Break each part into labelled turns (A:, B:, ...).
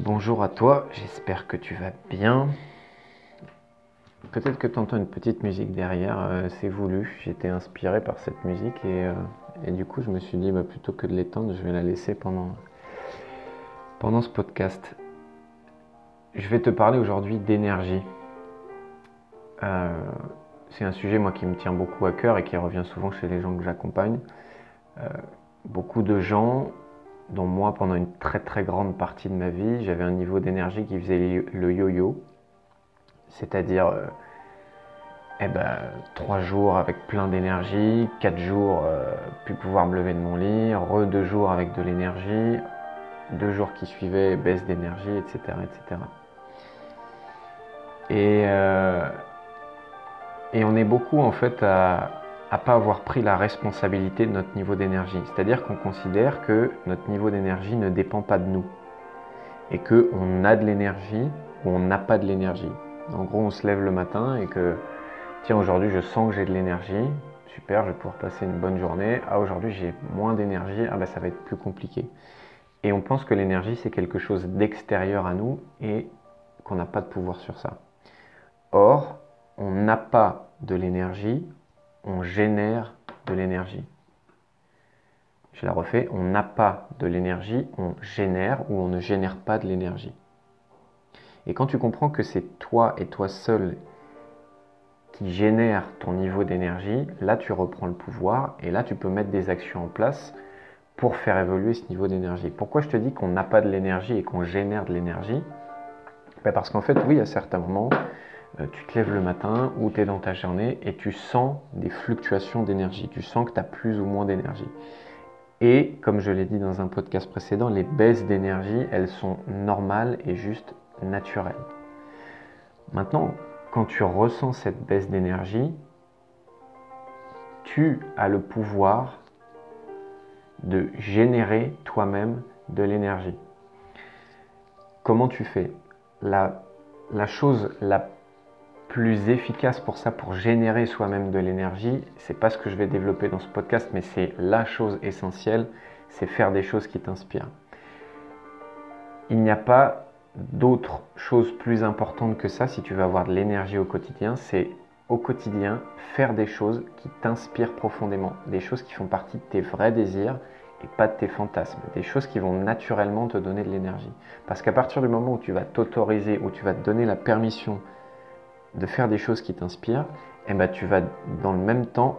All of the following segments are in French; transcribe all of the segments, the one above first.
A: Bonjour à toi, j'espère que tu vas bien. Peut-être que tu entends une petite musique derrière, euh, c'est voulu. J'étais inspiré par cette musique et, euh, du coup je me suis dit bah, plutôt que de l'étendre, je vais la laisser pendant, pendant ce podcast. Je vais te parler aujourd'hui d'énergie. Euh, c'est un sujet moi qui me tient beaucoup à cœur et qui revient souvent chez les gens que j'accompagne. beaucoup de gens dont moi, pendant une très très grande partie de ma vie, j'avais un niveau d'énergie qui faisait le yo-yo. C'est-à-dire, euh, eh ben, trois jours avec plein d'énergie, quatre jours euh, plus pouvoir me lever de mon lit, re deux jours avec de l'énergie, deux jours qui suivaient baisse d'énergie, etc., etc. Et, euh, et on est beaucoup en fait à, à pas avoir pris la responsabilité de notre niveau d'énergie. C'est-à-dire qu'on considère que notre niveau d'énergie ne dépend pas de nous et que on a de l'énergie ou on n'a pas de l'énergie. En gros, on se lève le matin et que tiens aujourd'hui je sens que j'ai de l'énergie, super, je vais pouvoir passer une bonne journée. Ah aujourd'hui j'ai moins d'énergie, ah ben ça va être plus compliqué. Et on pense que l'énergie c'est quelque chose d'extérieur à nous et qu'on n'a pas de pouvoir sur ça. Or, on n'a pas de l'énergie, on génère de l'énergie. Je la refais, on n'a pas de l'énergie, on génère ou on ne génère pas de l'énergie. Et quand tu comprends que c'est toi et toi seul qui génère ton niveau d'énergie, là tu reprends le pouvoir et là tu peux mettre des actions en place pour faire évoluer ce niveau d'énergie. Pourquoi je te dis qu'on n'a pas de l'énergie et qu'on génère de l'énergie? Ben Parce qu'en fait, oui, à certains moments, tu te lèves le matin ou tu es dans ta journée et tu sens des fluctuations d'énergie. Tu sens que tu as plus ou moins d'énergie. Et comme je l'ai dit dans un podcast précédent, les baisses d'énergie, elles sont normales et juste naturelles. Maintenant, quand tu ressens cette baisse d'énergie, tu as le pouvoir de générer toi-même de l'énergie. Comment tu fais? La, la chose la plus efficace pour ça, pour générer soi-même de l'énergie, c'est pas ce que je vais développer dans ce podcast, mais c'est la chose essentielle, c'est faire des choses qui t'inspirent. Il n'y a pas d'autre chose plus importante que ça si tu veux avoir de l'énergie au quotidien, c'est au quotidien faire des choses qui t'inspirent profondément, des choses qui font partie de tes vrais désirs et pas de tes fantasmes, des choses qui vont naturellement te donner de l'énergie. Parce qu'à partir du moment où tu vas t'autoriser, où tu vas te donner la permission de faire des choses qui t'inspirent, eh ben tu vas dans le même temps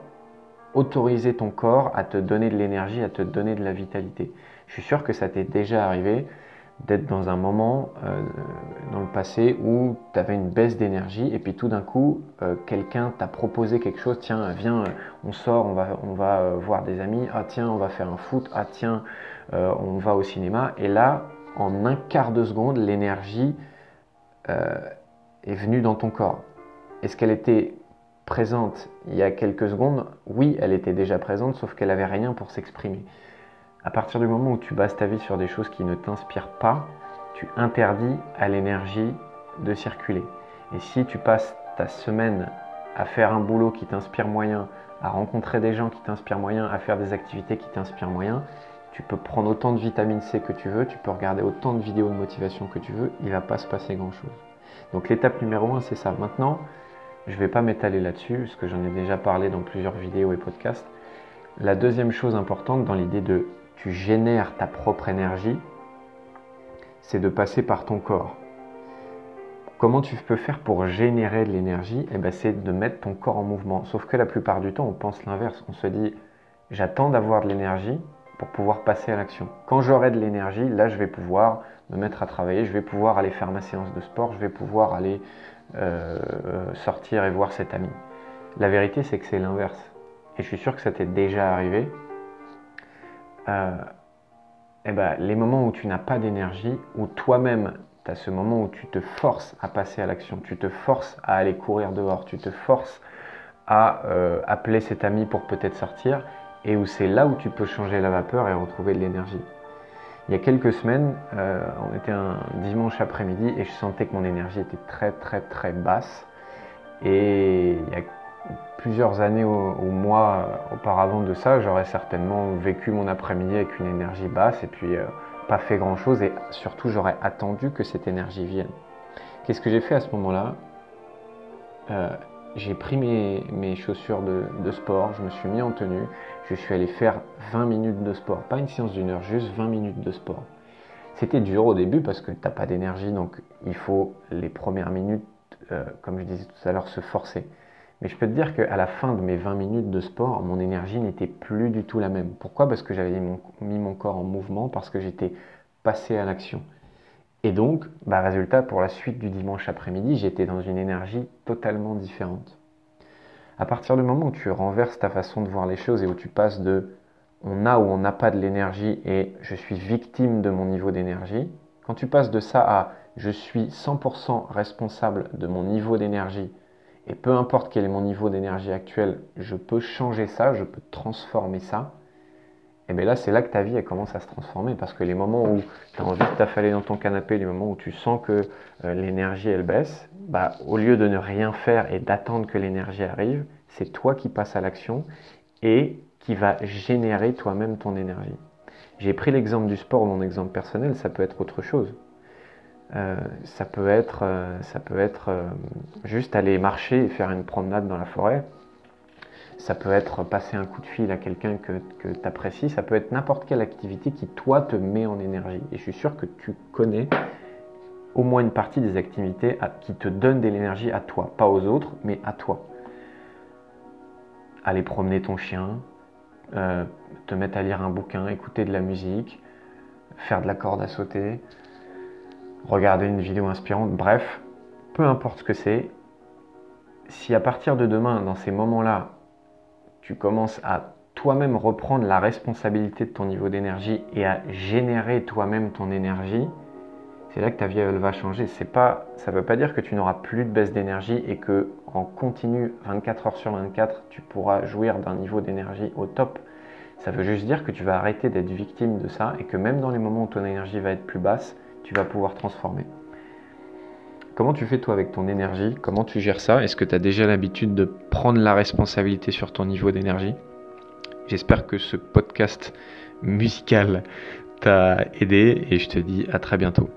A: autoriser ton corps à te donner de l'énergie, à te donner de la vitalité. Je suis sûr que ça t'est déjà arrivé d'être dans un moment euh, dans le passé où tu avais une baisse d'énergie et puis tout d'un coup euh, quelqu'un t'a proposé quelque chose, tiens viens on sort, on va, on va euh, voir des amis, ah tiens on va faire un foot, ah tiens on va au cinéma et là en un quart de seconde l'énergie est venue dans ton corps. Est-ce qu'elle était présente il y a quelques secondes? Oui, elle était déjà présente, sauf qu'elle n'avait rien pour s'exprimer. À partir du moment où tu bases ta vie sur des choses qui ne t'inspirent pas, tu interdis à l'énergie de circuler. Et si tu passes ta semaine à faire un boulot qui t'inspire moyen, à rencontrer des gens qui t'inspirent moyen, à faire des activités qui t'inspirent moyen, tu peux prendre autant de vitamine C que tu veux, tu peux regarder autant de vidéos de motivation que tu veux, il ne va pas se passer grand-chose. Donc l'étape numéro un, c'est ça. Maintenant, je ne vais pas m'étaler là-dessus, parce que j'en ai déjà parlé dans plusieurs vidéos et podcasts. La deuxième chose importante dans l'idée de tu génères ta propre énergie, c'est de passer par ton corps. Comment tu peux faire pour générer de l'énergie? Eh ben, C'est de mettre ton corps en mouvement. Sauf que la plupart du temps, on pense l'inverse. On se dit, j'attends d'avoir de l'énergie pour pouvoir passer à l'action. Quand j'aurai de l'énergie, là, je vais pouvoir me mettre à travailler, je vais pouvoir aller faire ma séance de sport, je vais pouvoir aller euh, sortir et voir cet ami. La vérité, c'est que c'est l'inverse. Et je suis sûr que ça t'est déjà arrivé. Euh, eh ben, les moments où tu n'as pas d'énergie, où toi-même, tu as ce moment où tu te forces à passer à l'action, tu te forces à aller courir dehors, tu te forces à euh, appeler cet ami pour peut-être sortir, et où c'est là où tu peux changer la vapeur et retrouver de l'énergie. Il y a quelques semaines, euh, on était un dimanche après-midi et je sentais que mon énergie était très très très basse. Et il y a plusieurs années ou, mois auparavant de ça, j'aurais certainement vécu mon après-midi avec une énergie basse et puis euh, pas fait grand chose et surtout j'aurais attendu que cette énergie vienne. Qu'est-ce que j'ai fait à ce moment-là? Euh, J'ai pris mes, chaussures de, sport, je me suis mis en tenue, je suis allé faire 20 minutes de sport, pas une séance d'une heure, juste 20 minutes de sport. C'était dur au début parce que tu n'as pas d'énergie, donc il faut les premières minutes, euh, comme je disais tout à l'heure, se forcer. Mais je peux te dire qu'à la fin de mes 20 minutes de sport, mon énergie n'était plus du tout la même. Pourquoi? Parce que j'avais mis mon, corps en mouvement, parce que j'étais passé à l'action. Et donc, bah, résultat, pour la suite du dimanche après-midi, j'étais dans une énergie totalement différente. À partir du moment où tu renverses ta façon de voir les choses et où tu passes de on a ou on n'a pas de l'énergie et je suis victime de mon niveau d'énergie, quand tu passes de ça à je suis 100% responsable de mon niveau d'énergie et peu importe quel est mon niveau d'énergie actuel, je peux changer ça, je peux transformer ça. Et bien là, c'est là que ta vie commence à se transformer parce que les moments où tu as envie de t'affaler dans ton canapé, les moments où tu sens que euh, l'énergie elle baisse, bah, au lieu de ne rien faire et d'attendre que l'énergie arrive, c'est toi qui passes à l'action et qui va générer toi-même ton énergie. J'ai pris l'exemple du sport, mon exemple personnel, ça peut être autre chose. Ça peut être, euh, ça peut être euh, juste aller marcher et faire une promenade dans la forêt. Ça peut être passer un coup de fil à quelqu'un que, que tu apprécies. Ça peut être n'importe quelle activité qui, toi, te met en énergie. Et je suis sûr que tu connais au moins une partie des activités qui te donnent de l'énergie à toi. Pas aux autres, mais à toi. Aller promener ton chien, te mettre à lire un bouquin, écouter de la musique, faire de la corde à sauter, regarder une vidéo inspirante, bref, peu importe ce que c'est, si à partir de demain, dans ces moments-là, tu commences à toi-même reprendre la responsabilité de ton niveau d'énergie et à générer toi-même ton énergie, c'est là que ta vie va changer. C'est pas, ça ne veut pas dire que tu n'auras plus de baisse d'énergie et que en continu 24 heures sur 24, tu pourras jouir d'un niveau d'énergie au top. Ça veut juste dire que tu vas arrêter d'être victime de ça et que même dans les moments où ton énergie va être plus basse, tu vas pouvoir transformer. Comment tu fais toi avec ton énergie? Comment tu gères ça? Est-ce que tu as déjà l'habitude de prendre la responsabilité sur ton niveau d'énergie? J'espère que ce podcast musical t'a aidé et je te dis à très bientôt.